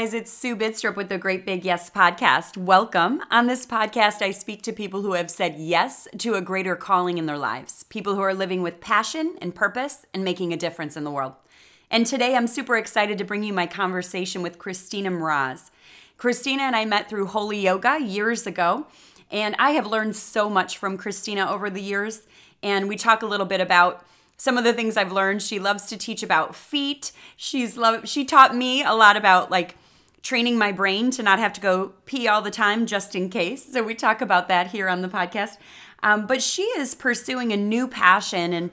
guys, it's Sue Bidstrup with the Great Big Yes podcast. Welcome. On this podcast, I speak to people who have said yes to a greater calling in their lives, people who are living with passion and purpose and making a difference in the world. And today I'm super excited to bring you my conversation with Christina Mraz. Christina and I met through Holy Yoga years ago, and I have learned so much from Christina over the years. And we talk a little bit about some of the things I've learned. She loves to teach about feet. She's love she taught me a lot about like training my brain to not have to go pee all the time just in case. So we talk about that here on the podcast. Um, but she is pursuing a new passion and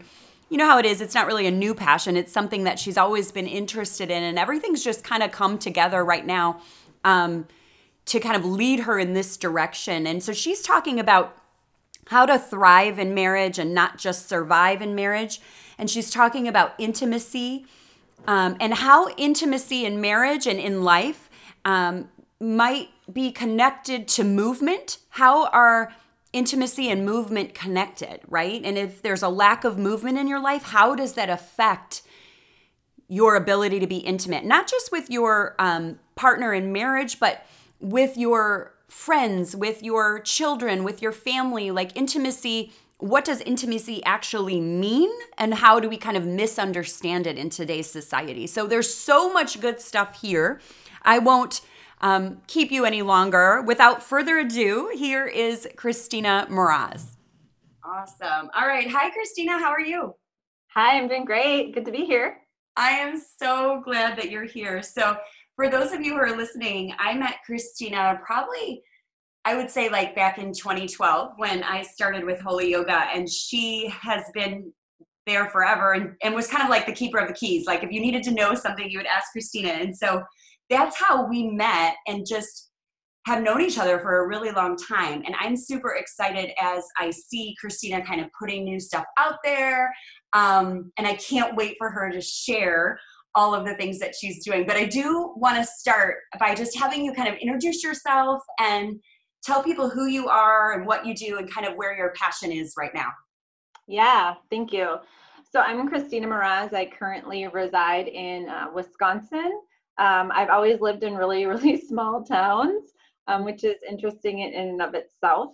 you know how it is it's not really a new passion it's something that she's always been interested in and everything's just kind of come together right now um, to kind of lead her in this direction and so she's talking about how to thrive in marriage and not just survive in marriage. And she's talking about intimacy um, and how intimacy in marriage and in life um, might be connected to movement. How are intimacy and movement connected, right? And if there's a lack of movement in your life, how does that affect your ability to be intimate? Not just with your um, partner in marriage, but with your friends, with your children, with your family, like intimacy. What does intimacy actually mean? And how do we kind of misunderstand it in today's society? So there's so much good stuff here. I won't um, keep you any longer. Without further ado, here is Christina Mraz. Awesome. All right. Hi, Christina. How are you? Hi, I'm doing great. Good to be here. I am so glad that you're here. So, for those of you who are listening, I met Christina probably, I would say, like back in 2012 when I started with Holy Yoga, and she has been there forever and, and was kind of like the keeper of the keys. Like, if you needed to know something, you would ask Christina. And so that's how we met and just have known each other for a really long time. And I'm super excited as I see Christina kind of putting new stuff out there. Um, and I can't wait for her to share all of the things that she's doing. But I do want to start by just having you kind of introduce yourself and tell people who you are and what you do and kind of where your passion is right now. Yeah, thank you. So I'm Christina Mraz. I currently reside in uh, Wisconsin. Um, I've always lived in really, really small towns, um, which is interesting in, and of itself.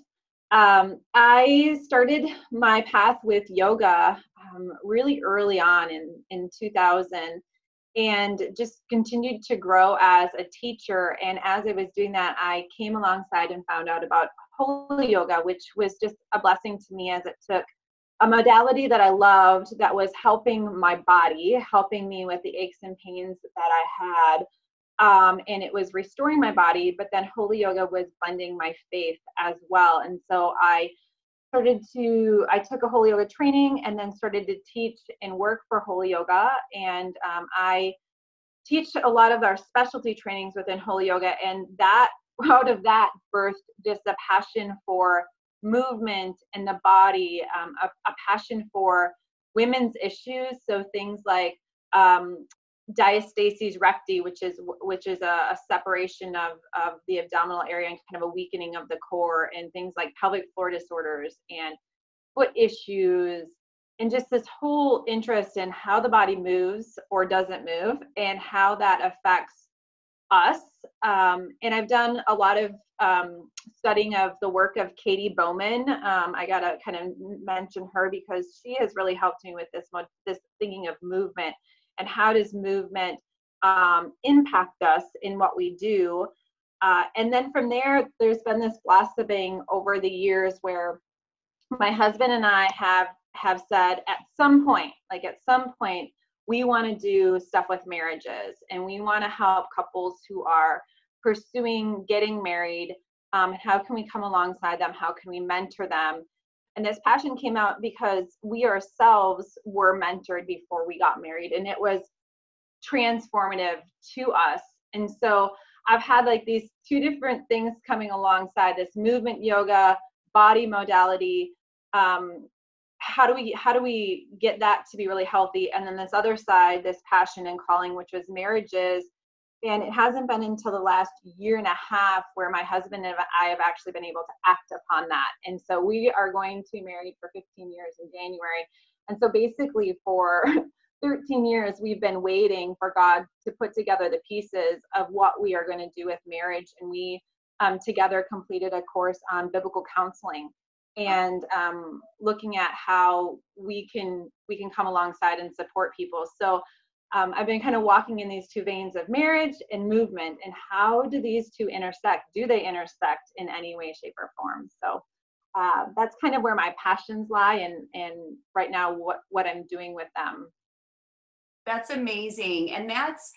Um, I started my path with yoga um, really early on in, in 2000 and just continued to grow as a teacher. And as I was doing that, I came alongside and found out about Holy Yoga, which was just a blessing to me as it took a modality that I loved that was helping my body, helping me with the aches and pains that I had. Um, and it was restoring my body, but then Holy Yoga was blending my faith as well. And so I started to i took a holy yoga training and then started to teach and work for holy yoga and um, i teach a lot of our specialty trainings within holy yoga and that out of that birthed just a passion for movement and the body um, a, a, passion for women's issues. So things like um, diastasis recti, which is which is a, a, separation of of the abdominal area and kind of a weakening of the core, and things like pelvic floor disorders and foot issues, and just this whole interest in how the body moves or doesn't move, and how that affects us. Um, and I've done a lot of um, studying of the work of Katie Bowman. Um, I gotta kind of mention her because she has really helped me with this this thinking of movement and how does movement um, impact us in what we do. Uh, and then from there, there's been this blossoming over the years where my husband and I have have said at some point, like at some point, we want to do stuff with marriages and we want to help couples who are pursuing getting married. Um, how can we come alongside them? How can we mentor them? and this passion came out because we ourselves were mentored before we got married and it was transformative to us and so i've had like these two different things coming alongside this movement yoga body modality um, how do we how do we get that to be really healthy and then this other side this passion and calling which was marriages and it hasn't been until the last year and a half where my husband and I have actually been able to act upon that. And so we are going to be married for 15 years in January. And so basically, for 13 years we've been waiting for God to put together the pieces of what we are going to do with marriage. And we um, together completed a course on biblical counseling and um, looking at how we can we can come alongside and support people. So um, I've been kind of walking in these two veins of marriage and movement, and how do these two intersect? Do they intersect in any way, shape, or form? So uh, that's kind of where my passions lie, and and right now what what I'm doing with them. That's amazing, and that's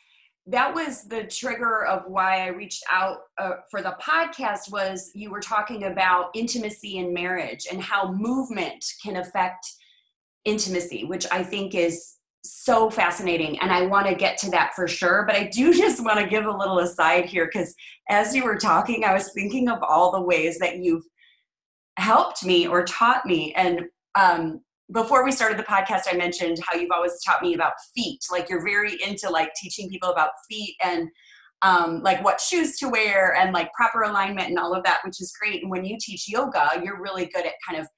that was the trigger of why I reached out uh, for the podcast was you were talking about intimacy in marriage and how movement can affect intimacy, which I think is so fascinating. And I want to get to that for sure, but I do just want to give a little aside here cuz as you were talking I was thinking of all the ways that you've helped me or taught me. And um, before we started the podcast i mentioned how you've always taught me about feet. Like you're very into like teaching people about feet and um, like what shoes to wear and like proper alignment and all of that which is great. And when you teach yoga you're really good at kind of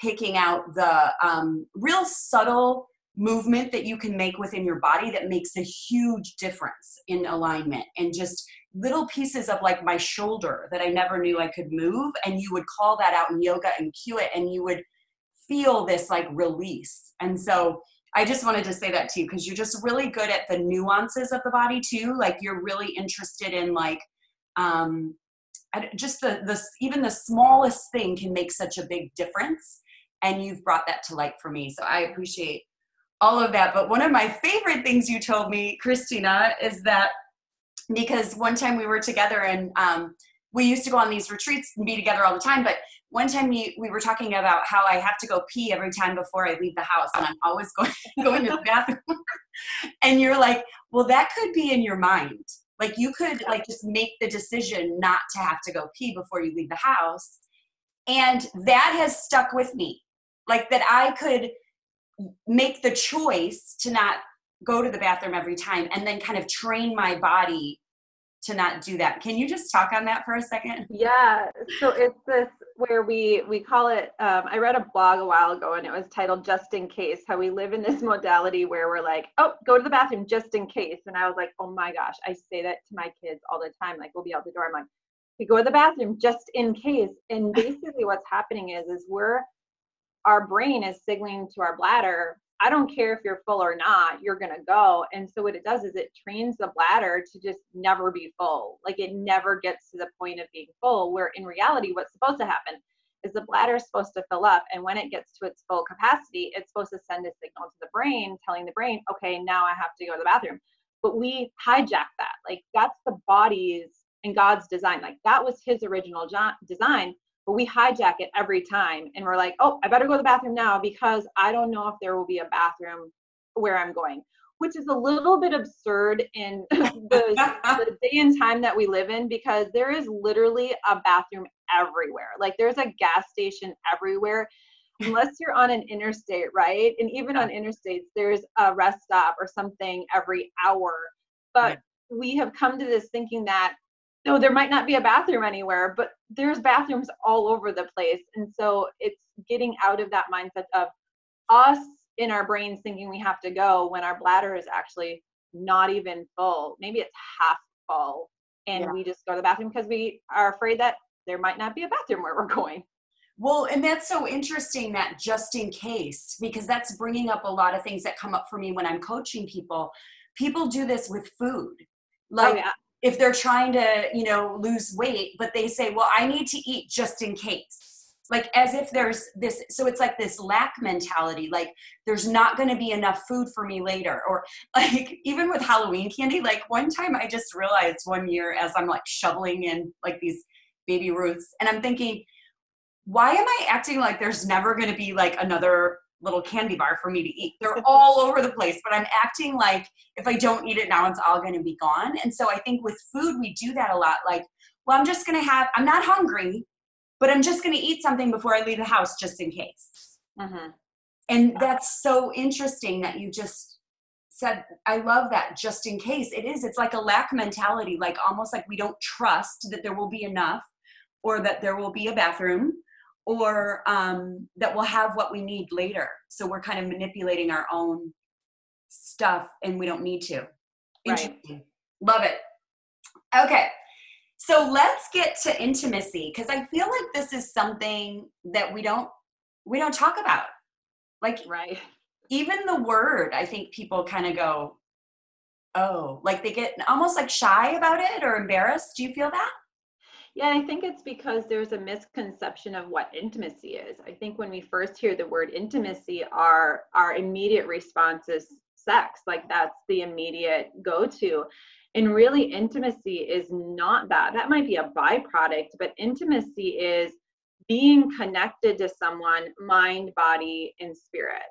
picking out the um, real subtle movement that you can make within your body that makes a huge difference in alignment and just little pieces of like my shoulder that I never knew I could move. And you would call that out in yoga and cue it and you would feel this like release. And so I just wanted to say that to you because you're just really good at the nuances of the body too. Like you're really interested in like um just the the even the smallest thing can make such a big difference and you've brought that to light for me. So I appreciate all of that. But one of my favorite things you told me, Christina, is that because one time we were together and um, we used to go on these retreats and be together all the time, but one time we, we were talking about how I have to go pee every time before I leave the house and I'm always going, going to the bathroom. and you're like, well, that could be in your mind. Like you could like just make the decision not to have to go pee before you leave the house. And that has stuck with me. Like that I could make the choice to not go to the bathroom every time and then kind of train my body to not do that. Can you just talk on that for a second? Yeah. So it's this where we we call it. Um, I read a blog a while ago, and it was titled "Just in Case." How we live in this modality where we're like, "Oh, go to the bathroom just in case." And I was like, "Oh my gosh!" I say that to my kids all the time. Like, we'll be out the door. I'm like, "We go to the bathroom just in case." And basically, what's happening is, is we're our brain is signaling to our bladder I don't care if you're full or not, you're going to go. And so what it does is it trains the bladder to just never be full. Like it never gets to the point of being full, where in reality, what's supposed to happen is the bladder is supposed to fill up. And when it gets to its full capacity, it's supposed to send a signal to the brain telling the brain, okay, now I have to go to the bathroom. But we hijack that. Like that's the body's and God's design. Like that was his original design but we hijack it every time and we're like oh i better go to the bathroom now because i don't know if there will be a bathroom where i'm going which is a little bit absurd in the, the day and time that we live in because there is literally a bathroom everywhere. Like there's a gas station everywhere unless you're on an interstate right? And even on interstates there's a rest stop or something every hour. But we have come to this thinking that no, there might not be a bathroom anywhere, but there's bathrooms all over the place. And so it's getting out of that mindset of us in our brains thinking we have to go when our bladder is actually not even full. Maybe it's half full. And yeah. we just go to the bathroom because we are afraid that there might not be a bathroom where we're going. Well, and that's so interesting that just in case, because that's bringing up a lot of things that come up for me when I'm coaching people. People do this with food. Oh, like, oh, yeah if they're trying to you know lose weight but they say well i need to eat just in case. Like as if there's this so it's like this lack mentality like there's not going to be enough food for me later or like even with halloween candy like one time i just realized one year as i'm like shoveling in like these baby ruths and i'm thinking why am i acting like there's never going to be like another little candy bar for me to eat. They're all over the place, but I'm acting like if I don't eat it now, it's all going to be gone. And so I think with food, we do that a lot. Like, well, I'm just going to have, I'm not hungry, but I'm just going to eat something before I leave the house just in case. Mm-hmm. And that's so interesting that you just said, I love that just in case. It is, it's like a lack mentality, like almost like we don't trust that there will be enough or that there will be a bathroom or um, that we'll have what we need later. So we're kind of manipulating our own stuff and we don't need to. Right. Love it. Okay. So let's get to intimacy because I feel like this is something that we don't we don't talk about. Like right. Even the word, I think people kind of go, oh, like they get almost like shy about it or embarrassed. Do you feel that? Yeah, I think it's because there's a misconception of what intimacy is. I think when we first hear the word intimacy, our our immediate response is sex. Like that's the immediate go-to. And really intimacy is not that. That might be a byproduct, but intimacy is being connected to someone mind, body, and spirit.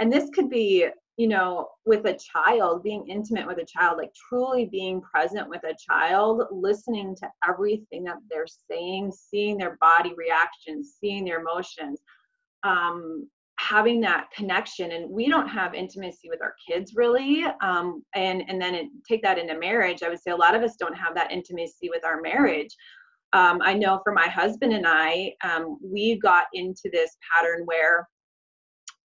And this could be you know, with a child, being intimate with a child, like truly being present with a child, listening to everything that they're saying, seeing their body reactions, seeing their emotions, um, having that connection. And we don't have intimacy with our kids really. Um, and and then it, take that into marriage. I would say a lot of us don't have that intimacy with our marriage. Um, I know for my husband and I, um, we got into this pattern where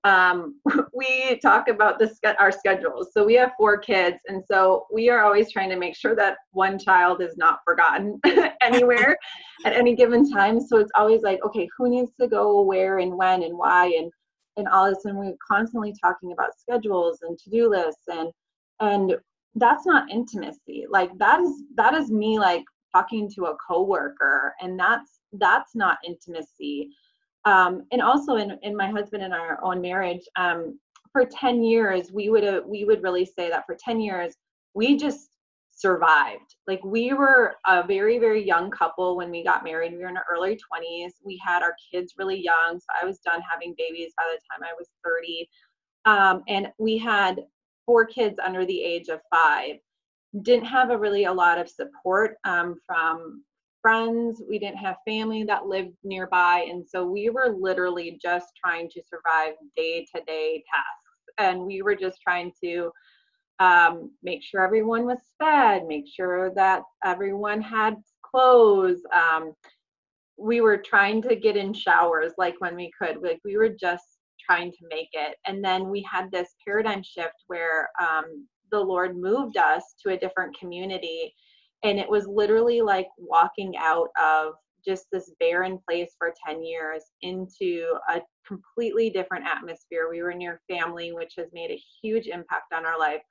um, we talk about the our schedules. So we have four kids, and so we are always trying to make sure that one child is not forgotten anywhere at any given time. So it's always like, okay, who needs to go where and when and why and and all this. And we're constantly talking about schedules and to do lists and and that's not intimacy. Like that is that is me like talking to a coworker, and that's that's not intimacy um, and also in, in my husband and our own marriage um, for 10 years we would uh, we would really say that for 10 years we just survived. Like we were a very very young couple when we got married. We were in our early 20s we had our kids really young so i was done having babies by the time i was 30 um, and we had four kids under the age of five. Didn't have a really a lot of support um, from friends, we didn't have family that lived nearby. And so we were literally just trying to survive day to day tasks. And we were just trying to um, make sure everyone was fed, make sure that everyone had clothes. Um, we were trying to get in showers like when we could. Like we were just trying to make it. And then we had this paradigm shift where um, the Lord moved us to a different community and it was literally like walking out of just this barren place for 10 years into a completely different atmosphere. We were near family, which has made a huge impact on our life.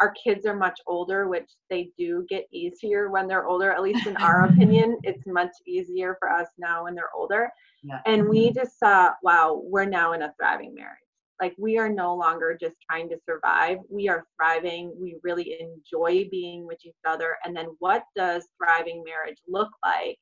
Our kids are much older, which they do get easier when they're older, at least in our opinion. It's much easier for us now when they're older. Yeah. And we mm-hmm. just saw, wow, we're now in a thriving marriage. Like we are no longer just trying to survive. We are thriving. We really enjoy being with each other. And then what does thriving marriage look like?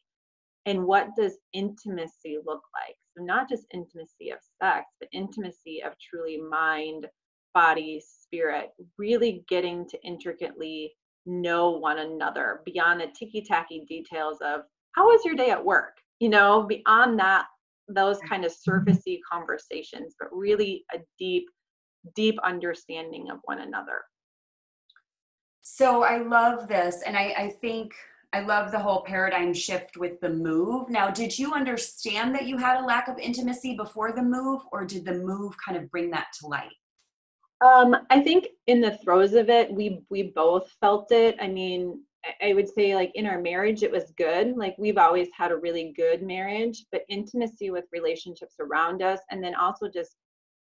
And what does intimacy look like? So, not just intimacy of sex, but intimacy of truly mind, body, spirit, really getting to intricately know one another beyond the ticky tacky details of how was your day at work? You know, beyond that those kind of surfacey conversations, but really a deep, deep understanding of one another. So I love this. And I, I think I love the whole paradigm shift with the move. Now, did you understand that you had a lack of intimacy before the move, or did the move kind of bring that to light? Um, I think in the throes of it, we we both felt it. I mean, I would say like in our marriage it was good. Like we've always had a really good marriage, but intimacy with relationships around us and then also just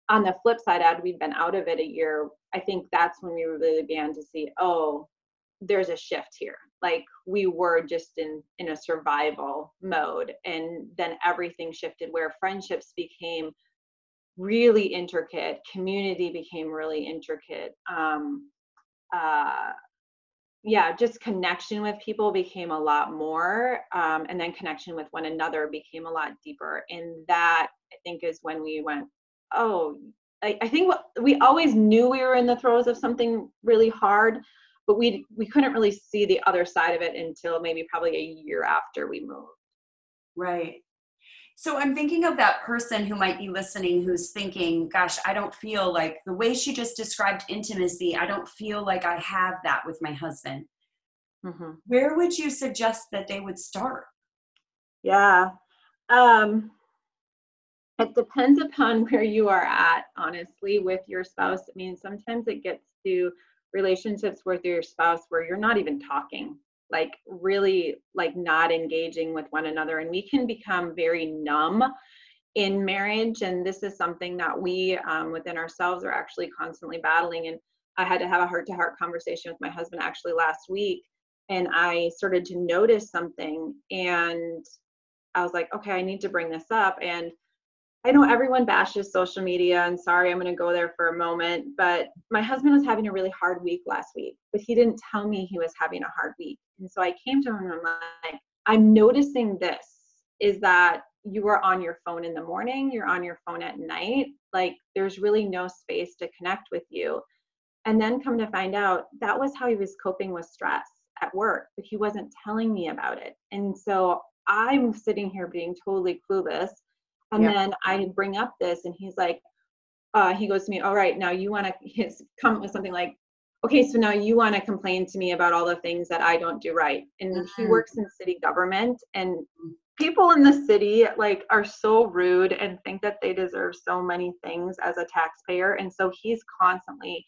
on the flip side, after we'd been out of it a year, I think that's when we really began to see, oh, there's a shift here. Like we were just in in a survival mode and then everything shifted where friendships became really intricate, community became really intricate. Um uh yeah just connection with people became a lot more um, and then connection with one another became a lot deeper and that i think is when we went oh i, I think what, we always knew we were in the throes of something really hard but we we couldn't really see the other side of it until maybe probably a year after we moved. Right so I'm thinking of that person who might be listening who's thinking, gosh, I don't feel like the way she just described intimacy, I don't feel like I have that with my husband. Mm-hmm. Where would you suggest that they would start? Yeah. Um, it depends upon where you are at, honestly, with your spouse. I mean, sometimes it gets to relationships with your spouse where you're not even talking like really like not engaging with one another and we can become very numb in marriage and this is something that we um, within ourselves are actually constantly battling and i had to have a heart to heart conversation with my husband actually last week and i started to notice something and i was like okay i need to bring this up and I know everyone bashes social media, and sorry, I'm going to go there for a moment, but my husband was having a really hard week last week, but he didn't tell me he was having a hard week. And so I came to him and I'm like, I'm noticing this is that you are on your phone in the morning, you're on your phone at night. Like there's really no space to connect with you. And then come to find out that was how he was coping with stress at work, but he wasn't telling me about it. And so I'm sitting here being totally clueless. And yep. then I bring up this, and he's like, uh, he goes to me, All right, now you want to come with something like, okay, so now you want to complain to me about all the things that I don't do right. And mm-hmm. he works in city government and people in the city like are so rude and think that they deserve so many things as a taxpayer. And so he's constantly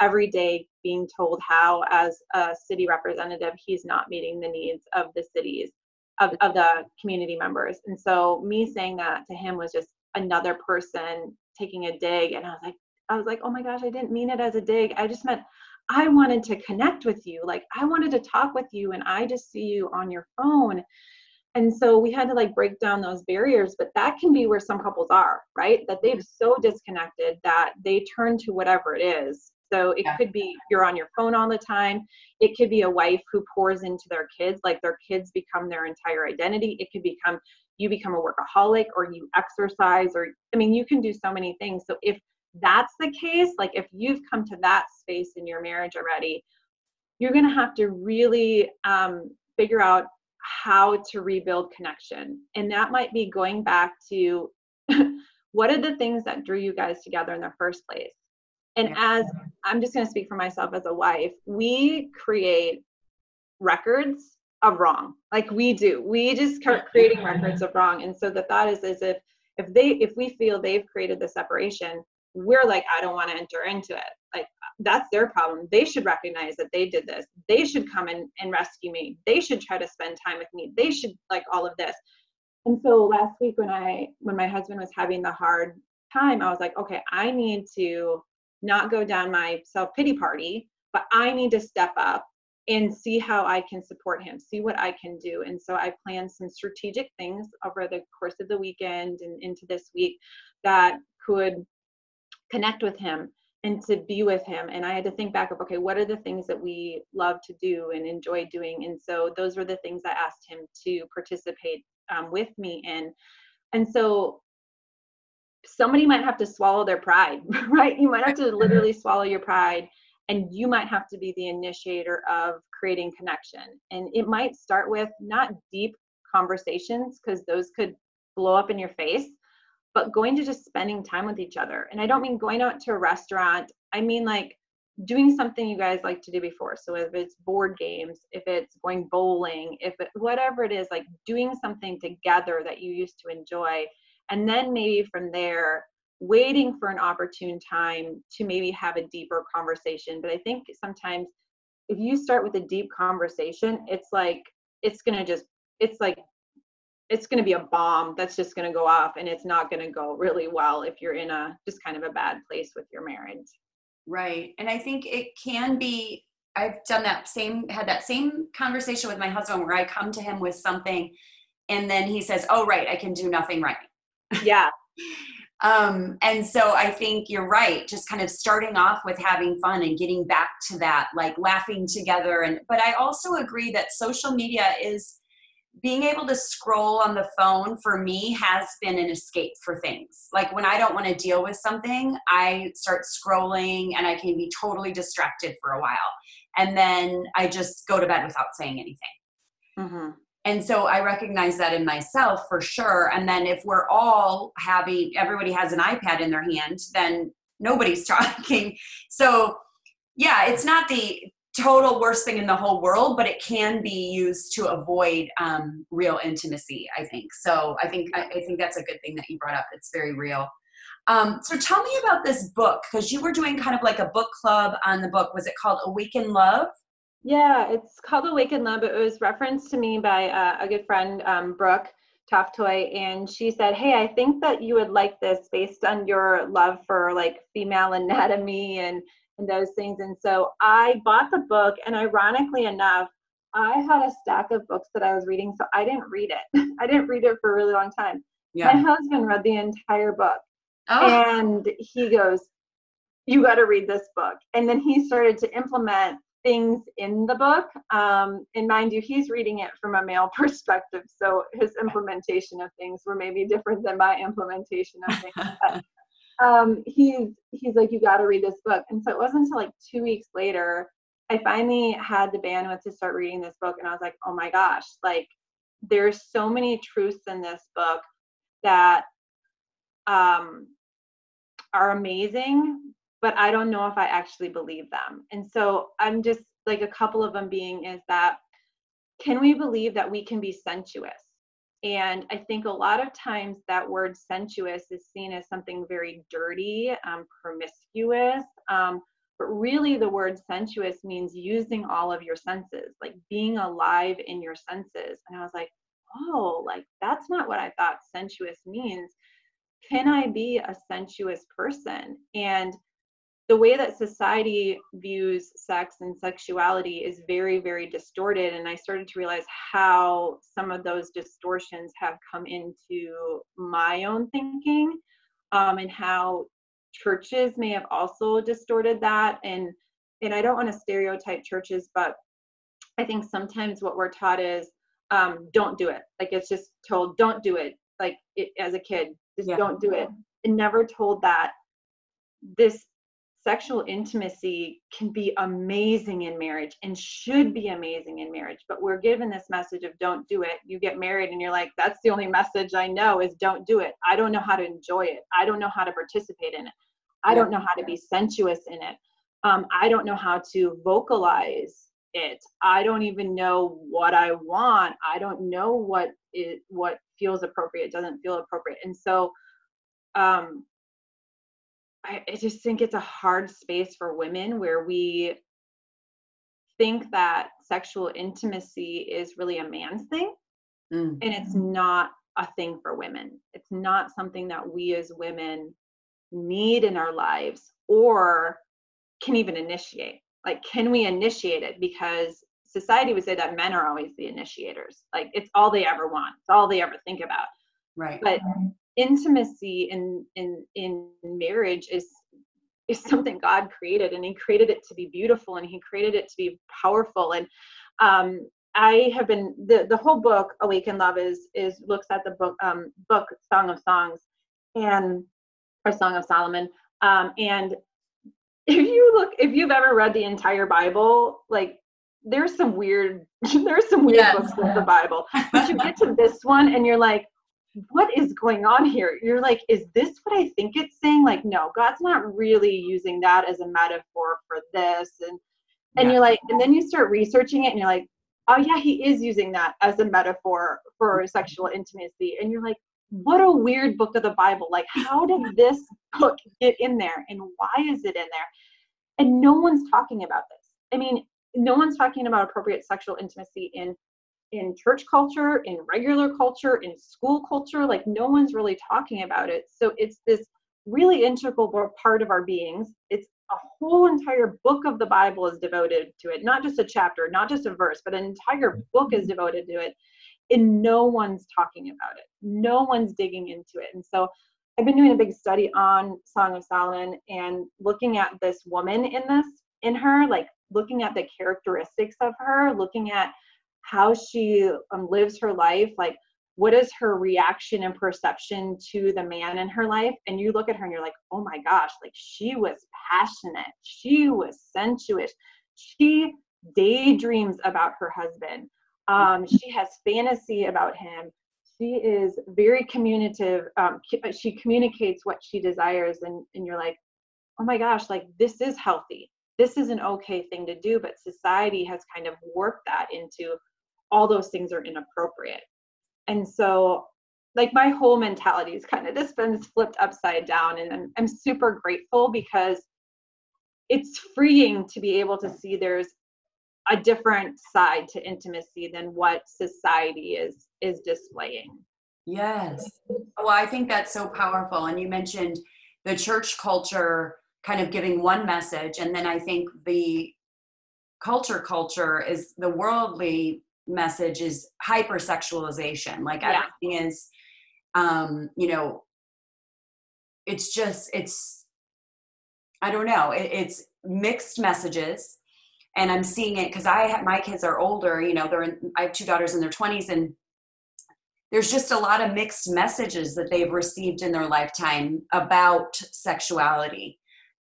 every day being told how as a city representative he's not meeting the needs of the cities of, of the community members. And so me saying that to him was just another person taking a dig and I was like, I was like, oh my gosh, I didn't mean it as a dig. I just meant I wanted to connect with you. Like I wanted to talk with you and I just see you on your phone. And so we had to like break down those barriers, but that can be where some couples are, right? That they've mm-hmm. so disconnected that they turn to whatever it is. So it yeah. could be you're on your phone all the time. It could be a wife who pours into their kids, like their kids become their entire identity. It could become you become a workaholic or you exercise or I mean you can do so many things. So if that's the case, like if you've come to that space in your marriage already, you're going to have to really um, figure out how to rebuild connection. And that might be going back to what are the things that drew you guys together in the first place? And as I'm just going to speak for myself as a wife, we create records of wrong. Like we do. We just start creating records of wrong. And so the thought is is if if they if we feel they've created the separation, we're like i don't want to enter into it. Like that's their problem. They should recognize that they did this. They should come in and rescue me. They should try to spend time with me. They should like all of this. And so last week when i when my husband was having the hard time i was like okay i need to not go down my self-pity party but i need to step up and see how i can support him see what i can do. And so i planned some strategic things over the course of the weekend and into this week that could connect with him and to be with him. And i had to think back of okay what are the things that we love to do and enjoy doing? And so those were the things i asked him to participate um, with me in. And so somebody might have to swallow their pride right you might have to literally swallow your pride and you might have to be the initiator of creating connection and it might start with not deep conversations because those could blow up in your face but going to just spending time with each other. And I don't mean going out to a restaurant, I mean like doing something you guys like to do before. So if it's board games, if it's going bowling, if it, whatever it is, like doing something together that you used to enjoy. And then maybe from there, waiting for an opportune time to maybe have a deeper conversation. But I think sometimes if you start with a deep conversation, it's like, it's going to just, it's like it's going to be a bomb that's just going to go off and it's not going to go really well if you're in a just kind of a bad place with your marriage right and i think it can be i've done that same had that same conversation with my husband where i come to him with something and then he says oh right i can do nothing right yeah um and so i think you're right just kind of starting off with having fun and getting back to that like laughing together and but i also agree that social media is being able to scroll on the phone for me has been an escape for things. Like when I don't want to deal with something, I start scrolling and I can be totally distracted for a while. And then I just go to bed without saying anything. Mm-hmm. And so I recognize that in myself for sure. And then if we're all having, everybody has an iPad in their hand, then nobody's talking. So yeah, it's not the total worst thing in the whole world, but it can be used to avoid um, real intimacy. I think so. I think I, think that's a good thing that you brought up. It's very real. Um, so tell me about this book because you were doing kind of like a book club on the book. Was it called Awaken Love? Yeah, it's called Awaken Love. It was referenced to me by uh, a good friend, um, Brooke Toftoy, and she said, "Hey, I think that you would like this based on your love for like female anatomy and and those things." And so I bought the book, and ironically enough, I had a stack of books that I was reading, so I didn't read it. I didn't read it for a really long time. Yeah. My husband read the entire book, oh. and he goes, "You got to read this book." And then he started to implement things in the book. Um, and mind you, he's reading it from a male perspective, so his implementation of things were maybe different than my implementation of things. But, um, he's he's like, you got to read this book. And so it wasn't until like two weeks later, I finally had the bandwidth to start reading this book, and I was like, oh my gosh, like there's so many truths in this book that um, are amazing but I don't know if I actually believe them. And so I'm just like a couple of them being is that can we believe that we can be sensuous? And I think a lot of times that word sensuous is seen as something very dirty, um, promiscuous. Um, but really, the word sensuous means using all of your senses, like being alive in your senses. And I was like, oh, like that's not what I thought sensuous means. Can I be a sensuous person? And the way that society views sex and sexuality is very very distorted and i started to realize how some of those distortions have come into my own thinking um, and how churches may have also distorted that and and i don't want to stereotype churches but i think sometimes what we're taught is um, don't do it. Like it's just told don't do it like it, as a kid just yeah. don't do it. And never told that this sexual intimacy can be amazing in marriage and should be amazing in marriage but we're given this message of don't do it. You get married and you're like that's the only message i know is don't do it. I don't know how to enjoy it. I don't know how to participate in it. I don't know how to be sensuous in it. Um, i don't know how to vocalize it. I don't even know what i want. I don't know what it what feels appropriate doesn't feel appropriate. And so um I, I just think it's a hard space for women where we think that sexual intimacy is really a man's thing mm. and it's not a thing for women. It's not something that we as women need in our lives or can even initiate. Like can we initiate it? Because society would say that men are always the initiators. Like it's all they ever want. It's all they ever think about. Right. But intimacy in in in marriage is is something God created, and He created it to be beautiful, and He created it to be powerful. And um, I have been the the whole book Awaken Love is is looks at the book um, book Song of Songs and or Song of Solomon. Um, and if you look, if you've ever read the entire Bible, like there's some weird there's some weird yes. books in the Bible, but you get to this one and you're like, what is going on here? You're like, is this what I think it's saying? Like, no, God's not really using that as a metaphor for this. And and yeah. you're like, and then you start researching it and you're like, oh yeah, he is using that as a metaphor for mm-hmm. sexual intimacy. And you're like, what a weird book of the Bible. Like, how did this book get in there? And why is it in there? And no one's talking about this. I mean, no one's talking about appropriate sexual intimacy in in church culture, in regular culture, in school culture. Like no one's really talking about it. So it's this really integral part of our beings. It's a whole entire book of the Bible is devoted to it, not just a chapter, not just a verse, but an entire mm-hmm. book is devoted to it. And no one's talking about it. No one's digging into it. And so I've been doing a big study on Song of Solomon and looking at this woman in this, in her, like looking at the characteristics of her, looking at how she um, lives her life like what is her reaction and perception to the man in her life? And you look at her and you're like oh my gosh like she was passionate. She was sensuous. She daydreams about her husband. Um, she has fantasy about him. She is very communicative um, she communicates what she desires. And, and you're like oh my gosh like this is healthy. This is an okay thing to do. But society has kind of worked that into all those things are inappropriate. And so like my whole mentality is kind of just been flipped upside down and I'm, I'm super grateful because it's freeing to be able to see there's a different side to intimacy than what society is is displaying yes well i think that's so powerful and you mentioned the church culture kind of giving one message and then i think the culture culture is the worldly message is hypersexualization. Like yeah. everything is um you know it's just it's i don't know it, it's mixed messages. And i'm seeing it because i have my kids are older you know they're in, i have two daughters in their 20s and there's just a lot of mixed messages that they've received in their lifetime about sexuality.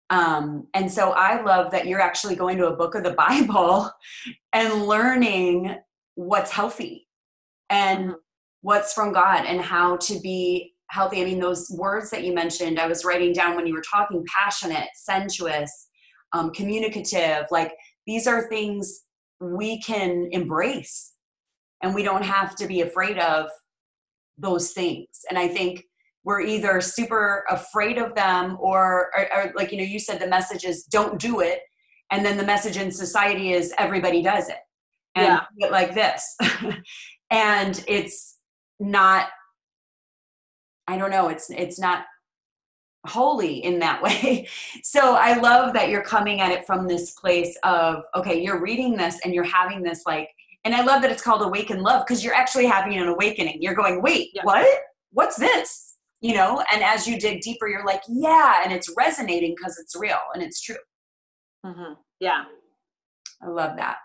Um, and so I love that you're actually going to a book of the Bible and learning what's healthy and mm-hmm. what's from God and how to be healthy. I mean, those words that you mentioned, I was writing down when you were talking passionate, sensuous, um, communicative. Like these are things we can embrace and we don't have to be afraid of those things. And I think we're either super afraid of them or, or, or, like you know you said the message is don't do it and then the message in society is everybody does it and yeah. it like this. And it's not i don't know it's it's not holy in that way. So i love that you're coming at it from this place of okay you're reading this and you're having this like and i love that it's called awaken love because you're actually having an awakening. You're going wait yeah. what? What's this? You know and as you dig deeper you're like yeah and it's resonating because it's real and it's true. Mm-hmm. yeah. I love that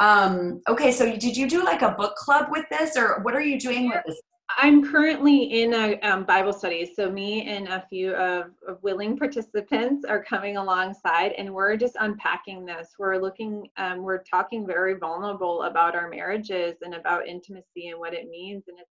um okay so did you do like a book club with this or what are you doing with this i'm currently in a um, bible study so me and a few of, of, willing participants are coming alongside and we're just unpacking this we're looking um, we're talking very vulnerable about our marriages and about intimacy and what it means and it's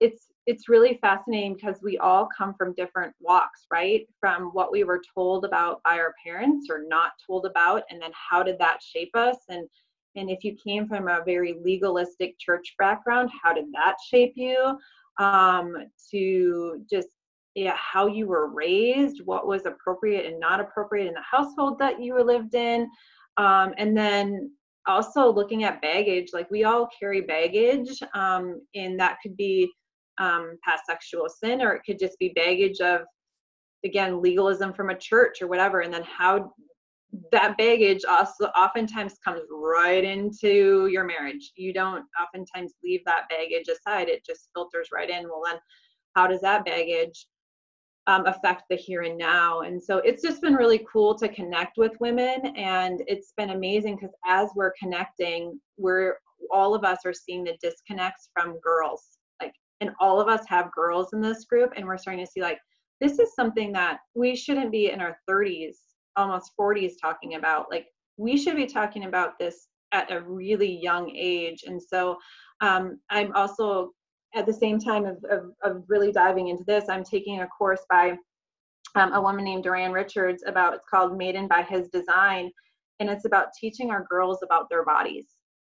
it's it's really fascinating because we all come from different walks, right? From what we were told about by our parents or not told about, and then how did that shape us? And and if you came from a very legalistic church background, how did that shape you? Um, to just yeah, how you were raised, what was appropriate and not appropriate in the household that you were lived in, um, and then also looking at baggage. Like we all carry baggage, um, and that could be um, past sexual sin, or it could just be baggage of, again, legalism from a church or whatever. And then how that baggage also oftentimes comes right into your marriage. You don't oftentimes leave that baggage aside, it just filters right in. Well, then, how does that baggage um, affect the here and now. And so it's just been really cool to connect with women. And it's been amazing because as we're connecting, we're all of us are seeing the disconnects from girls Like, and all of us have girls in this group and we're starting to see like this is something that we shouldn't be in our 30s almost 40s talking about like we should be talking about this at a really young age and so um, i'm also at the same time of, of, of, really diving into this i'm taking a course by um, a woman named Duran Richards about it's called Maiden by His Design and it's about teaching our girls about their bodies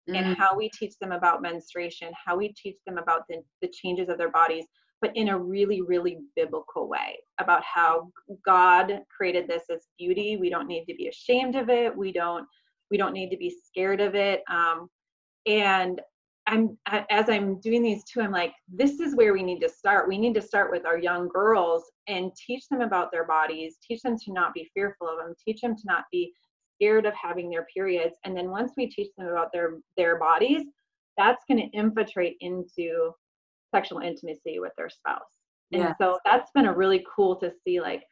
mm-hmm. and how we teach them about menstruation, how we teach them about the, the changes of their bodies, but in a really, really biblical way about how God created this as beauty. We don't need to be ashamed of it. We don't we don't need to be scared of it. Um, and I'm as I'm doing these two, I'm like, this is where we need to start. We need to start with our young girls and teach them about their bodies, teach them to not be fearful of them, teach them to not be scared of having their periods and then once we teach them about their their bodies that's going to infiltrate into sexual intimacy with their spouse. And yeah. so that's been a really cool to see like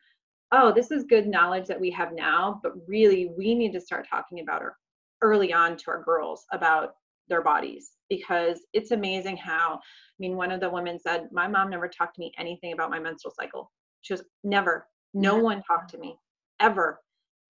oh this is good knowledge that we have now but really we need to start talking about her early on to our girls about their bodies because it's amazing how i mean one of the women said my mom never talked to me anything about my menstrual cycle. She was never. No one talked to me. Ever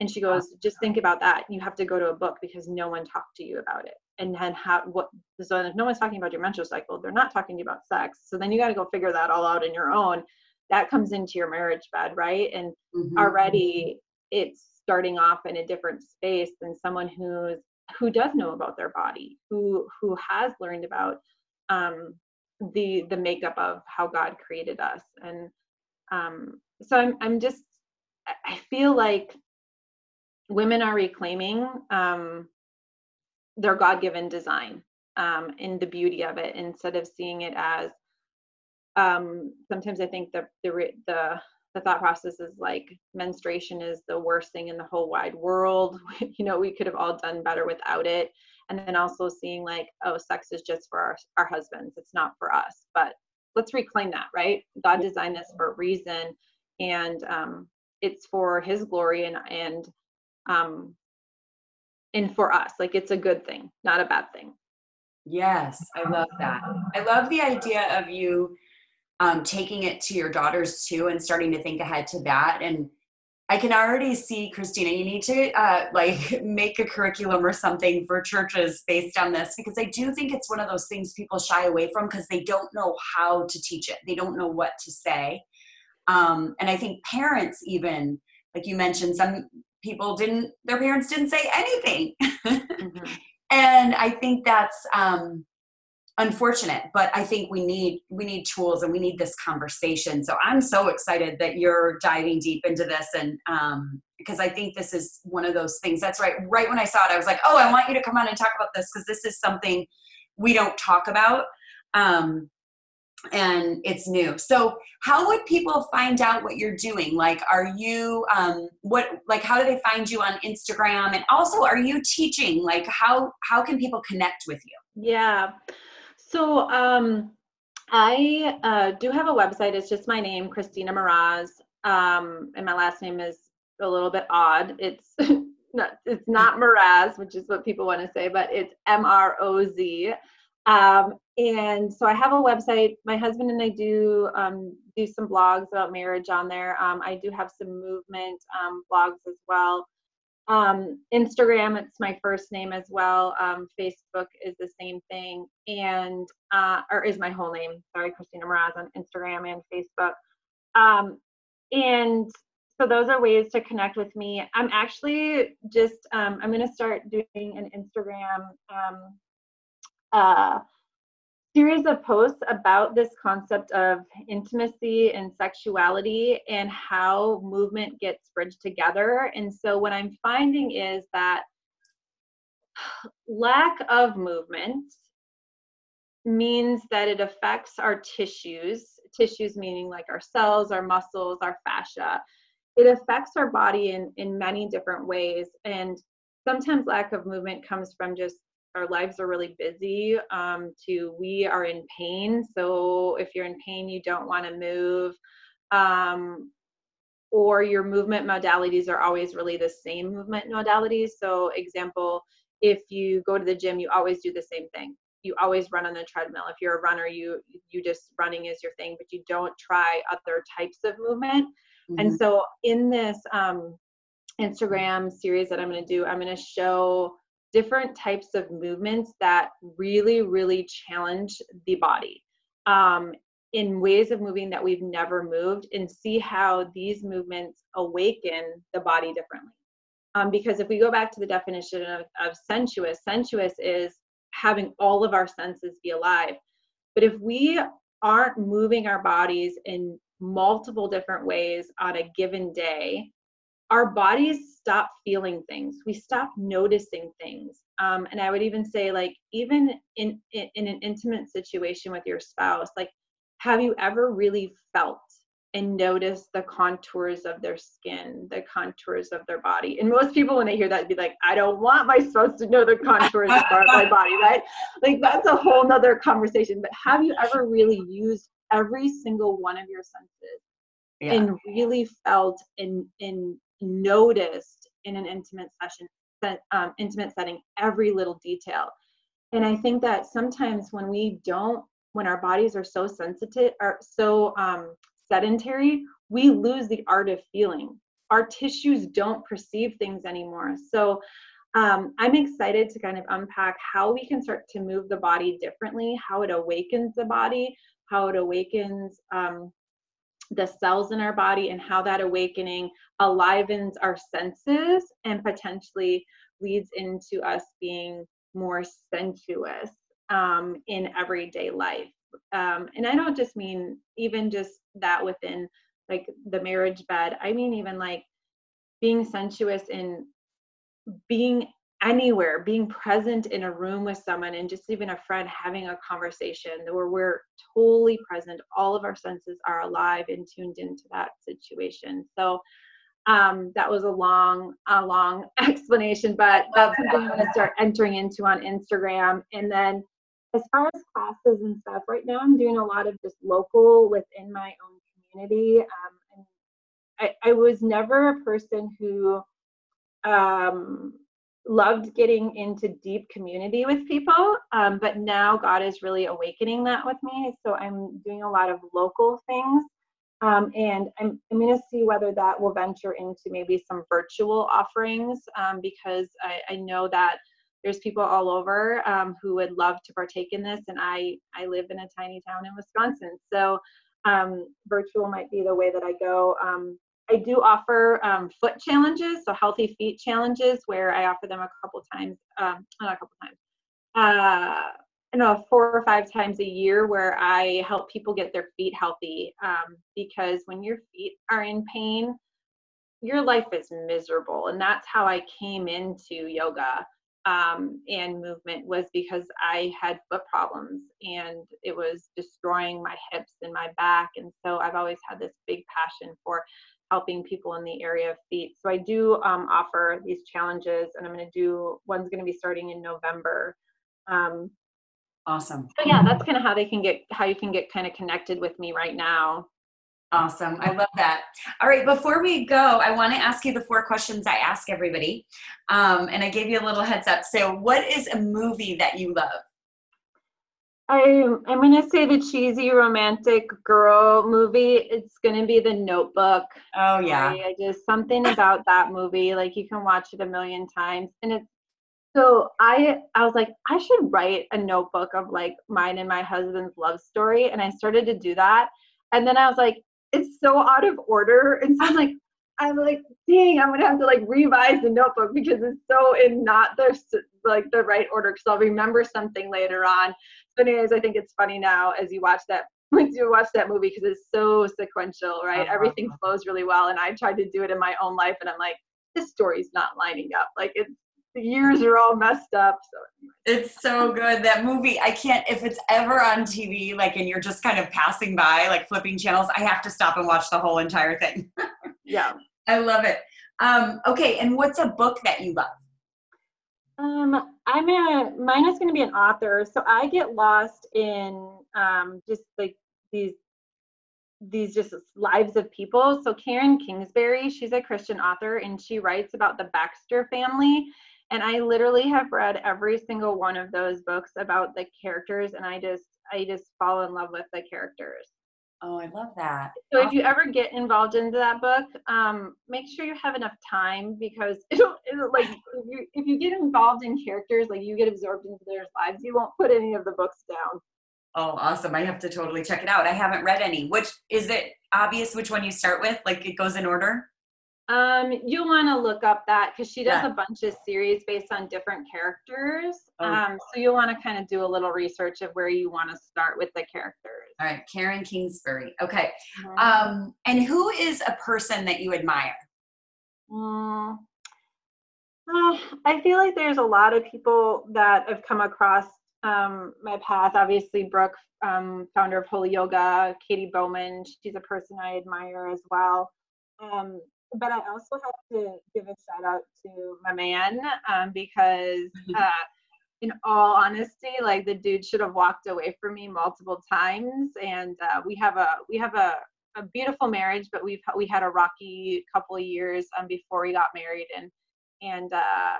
and she goes, just think about that. You have to go to a book because no one talked to you about it. And then how what so if no one's talking about your menstrual cycle, they're not talking to you about sex. So then you got to go figure that all out in your own. That comes into your marriage bed, right? And mm-hmm. already it's starting off in a different space than someone who's who does know about their body, who who has learned about um, the the makeup of how God created us. And um, so I'm I'm just I feel like women are reclaiming um, their God-given design um, and the beauty of it instead of seeing it as um, sometimes I think the the the the thought process is like menstruation is the worst thing in the whole wide world. you know, we could have all done better without it. And then also seeing like, oh, sex is just for our, our husbands, it's not for us. But let's reclaim that, right? God designed this for a reason, and um, it's for His glory and and um, and for us. Like it's a good thing, not a bad thing. Yes, I love that. I love the idea of you um, taking it to your daughters too and starting to think ahead to that. And I can already see, Christina, you need to uh, like make a curriculum or something for churches based on this because I do think it's one of those things people shy away from because they don't know how to teach it. They don't know what to say. Um, and I think parents, even like you mentioned, some people didn't, their parents didn't say anything. mm-hmm. And I think that's, um, unfortunate but i think we need we need tools and we need this conversation so i'm so excited that you're diving deep into this and um because i think this is one of those things that's right right when i saw it i was like oh i want you to come on and talk about this because this is something we don't talk about um and it's new. So how would people find out what you're doing? Like are you um what like how do they find you on instagram? And also are you teaching? Like how how can people connect with you? Yeah. So um, I uh, do have a website. It's just my name, Christina Mroz, um, and my last name is a little bit odd. It's not it's not Mraz, which is what people want to say, but it's M R O Z. Um, and so I have a website. My husband and I do um, do some blogs about marriage on there. Um, I do have some movement um, blogs as well. Um, Instagram, it's my first name as well. Um, Facebook is the same thing, and uh, or is my whole name. Sorry, Christina Mroz on Instagram and Facebook. Um, and so those are ways to connect with me. I'm actually just I'm going to start doing an Instagram uh, series of posts about this concept of intimacy and sexuality and how movement gets bridged together. And so, what I'm finding is that lack of movement means that it affects our tissues, tissues meaning like our cells, our muscles, our fascia. It affects our body in, in many different ways. And sometimes lack of movement comes from just our lives are really busy um, to we are in pain so if you're in pain you don't want to move um, or your movement modalities are always really the same movement modalities. So example if you go to the gym you always do the same thing. You always run on the treadmill. If you're a runner you you just running is your thing but you don't try other types of movement. Mm-hmm. and so in this um, instagram series that i'm going to do i'm going to show different types of movements that really, really challenge the body um, in ways of moving that we've never moved and see how these movements awaken the body differently. Um, because if we go back to the definition of, of sensuous, sensuous is having all of our senses be alive. But if we aren't moving our bodies in multiple different ways on a given day, our bodies stop feeling things. We stop noticing things. Um, and i would even say like even in, in in an intimate situation with your spouse like have you ever really felt and noticed the contours of their skin the contours of their body? And most people when they hear that be like i don't want my spouse to know the contours of my body right? Like that's a whole nother conversation. But have you ever really used every single one of your senses yeah. and really felt and and noticed in an intimate session, um, intimate setting, every little detail. And I think that sometimes when we don't, when our bodies are so sensitive, are so um, sedentary, we lose the art of feeling. Our tissues don't perceive things anymore. So um, I'm excited to kind of unpack how we can start to move the body differently, how it awakens the body, how it awakens um, the cells in our body and how that awakening alivens our senses and potentially leads into us being more sensuous um, in everyday life. um, and i don't just mean even just that within like the marriage bed i mean even like being sensuous in being anywhere being present in a room with someone and just even a friend having a conversation where we're totally present all of our senses are alive and tuned into that situation. So um, that was a long a long explanation but that's something i'm going to start entering into on instagram. And then as far as classes and stuff right now i'm doing a lot of just local within my own community um, and I, I was never a person who um, loved getting into deep community with people um, but now god is really awakening that with me so i'm doing a lot of local things um, and I'm, I'm going to see whether that will venture into maybe some virtual offerings um, because I, I, know that there's people all over um, who would love to partake in this. And I, I live in a tiny town in Wisconsin. So um, virtual might be the way that I go. Um, I do offer um, foot challenges, so healthy feet challenges, where I offer them a couple times, not a couple times, uh, I know four or five times a year where I help people get their feet healthy um, because when your feet are in pain, your life is miserable, and that's how I came into yoga um, and movement was because I had foot problems and it was destroying my hips and my back, and so I've always had this big passion for helping people in the area of feet. So I do um, offer these challenges, and I'm going to do one's going to be starting in November. Um, Awesome. So yeah, that's kind of how they can get how you can get kind of connected with me right now. Awesome. I love that. All right, before we go, I want to ask you the four questions I ask everybody. Um, and I gave you a little heads up. So, what is a movie that you love? I, I'm to say the cheesy romantic girl movie. It's going to be The Notebook. Oh, yeah. I, I just, something about that movie, like you can watch it a million times. And it's so I I was like, I should write a notebook of like mine and my husband's love story. And I started to do that. And then I was like, it's so out of order. And so I'm like, I'm like, dang, I'm gonna have to like revise the notebook because it's so in not the like the right order because I'll remember something later on. Anyways, I think it's funny now as you watch that once you watch that movie because it's so sequential, right? Uh-huh. Everything flows really well. And I tried to do it in my own life, and I'm like, this story's not lining up. Like it's the years are all messed up. So it's so good that movie. I can't if it's ever on TV, like and you're just kind of passing by, like flipping channels. I have to stop and watch the whole entire thing. yeah, I love it. Um, okay, and what's a book that you love? Um, I'm a mine is going to be an author, so I get lost in um, just like these these just lives of people. So Karen Kingsbury, she's a Christian author, and she writes about the Baxter family and i literally have read every single one of those books about the characters and i just i just fall in love with the characters oh i love that so awesome. if you ever get involved into that book um, make sure you have enough time because it'll, it'll like if you, if you get involved in characters like you get absorbed into their lives you won't put any of the books down Oh, awesome. I have to totally check it out. I haven't read any. Which is it obvious which one you start with? Like it goes in order? Um, you'll want to look up that because she does yeah. a bunch of series based on different characters. Oh. Um, so you'll want to kind of do a little research of where you want to start with the characters. All right, Karen Kingsbury. Okay. Mm-hmm. Um, and who is a person that you admire? Mm. Uh, I feel like there's a lot of people that have come across um, my path. Obviously, Brooke, um, founder of Holy Yoga, Katy Bowman, she's a person I admire as well. Um, but I also have to give a shout out to my man um, because, uh, in all honesty, like the dude should have walked away from me multiple times. And uh, we have a we have a, a beautiful marriage, but we've we had a rocky couple of years um, before we got married, and and uh,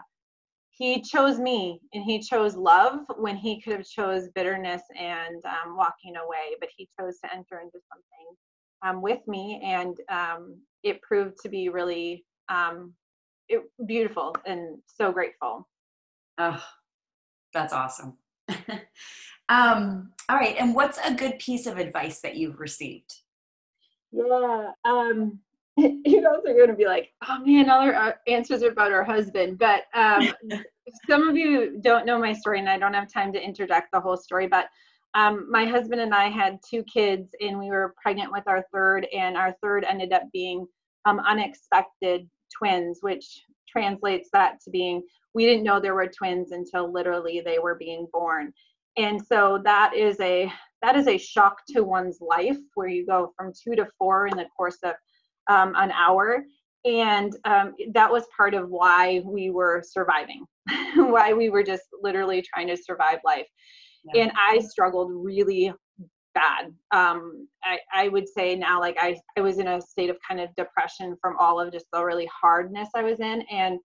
he chose me and he chose love when he could have chose bitterness and um, walking away but he chose to enter into something um, with me and um, it proved to be really um, it, beautiful and so grateful. Oh, that's awesome. um, all right, and what's a good piece of advice that you've received? Yeah, um, you know, they're going to be like, oh man, all our uh, answers are about our husband. But um, some of you don't know my story, and I don't have time to interject the whole story. But um, my husband and I had two kids, and we were pregnant with our third, and our third ended up being um, unexpected twins, which translates that to being we didn't know there were twins until literally they were being born. And so that is a that is a shock to one's life where you go from two to four in the course of um, an hour. And um, that was part of why we were surviving why we were just literally trying to survive life yeah. and i struggled really bad um, I, I would say now like I, I was in a state of kind of depression from all of just the really hardness i was in and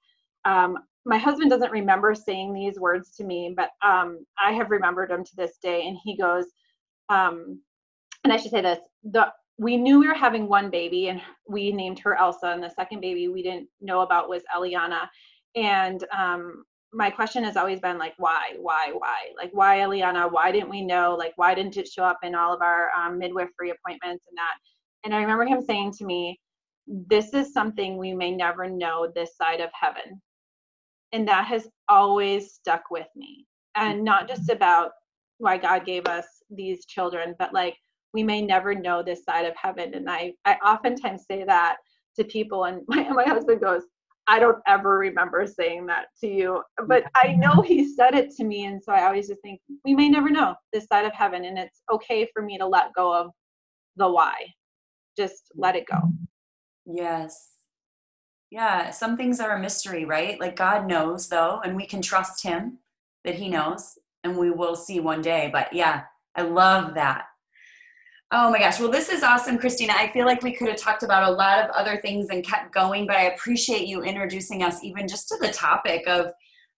um, my husband doesn't remember saying these words to me, but um, I have remembered them to this day. And he goes, um, and I should say this: the we knew we were having one baby, and we named her Elsa, and the second baby we didn't know about was Eliana. And um, my question has always been like, why, why, why? Like, why Eliana? Why didn't we know? Like, why didn't it show up in all of our um, midwifery appointments and that? And I remember him saying to me, "This is something we may never know this side of heaven." and that has always stuck with me and not just mm-hmm. about why god gave us these children but like we may never know this side of heaven and i i oftentimes say that to people and my, my husband goes i don't ever remember saying that to you but i know he said it to me and so i always just think we may never know this side of heaven and it's okay for me to let go of the why just let it go yes yeah, some things are a mystery, right? Like God knows though, and we can trust him that he knows and we will see one day. But yeah, I love that. Oh my gosh. Well, this is awesome, Christina. I feel like we could have talked about a lot of other things and kept going, but I appreciate you introducing us even just to the topic of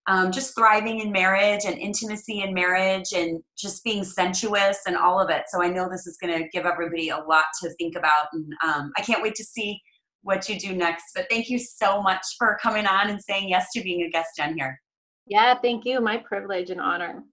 um, just thriving in marriage and intimacy in marriage and just being sensuous and all of it. So I know this is going to give everybody a lot to think about. And um, I can't wait to see what you do next. But thank you so much for coming on and saying yes to being a guest on here. Yeah, thank you. My privilege and honor.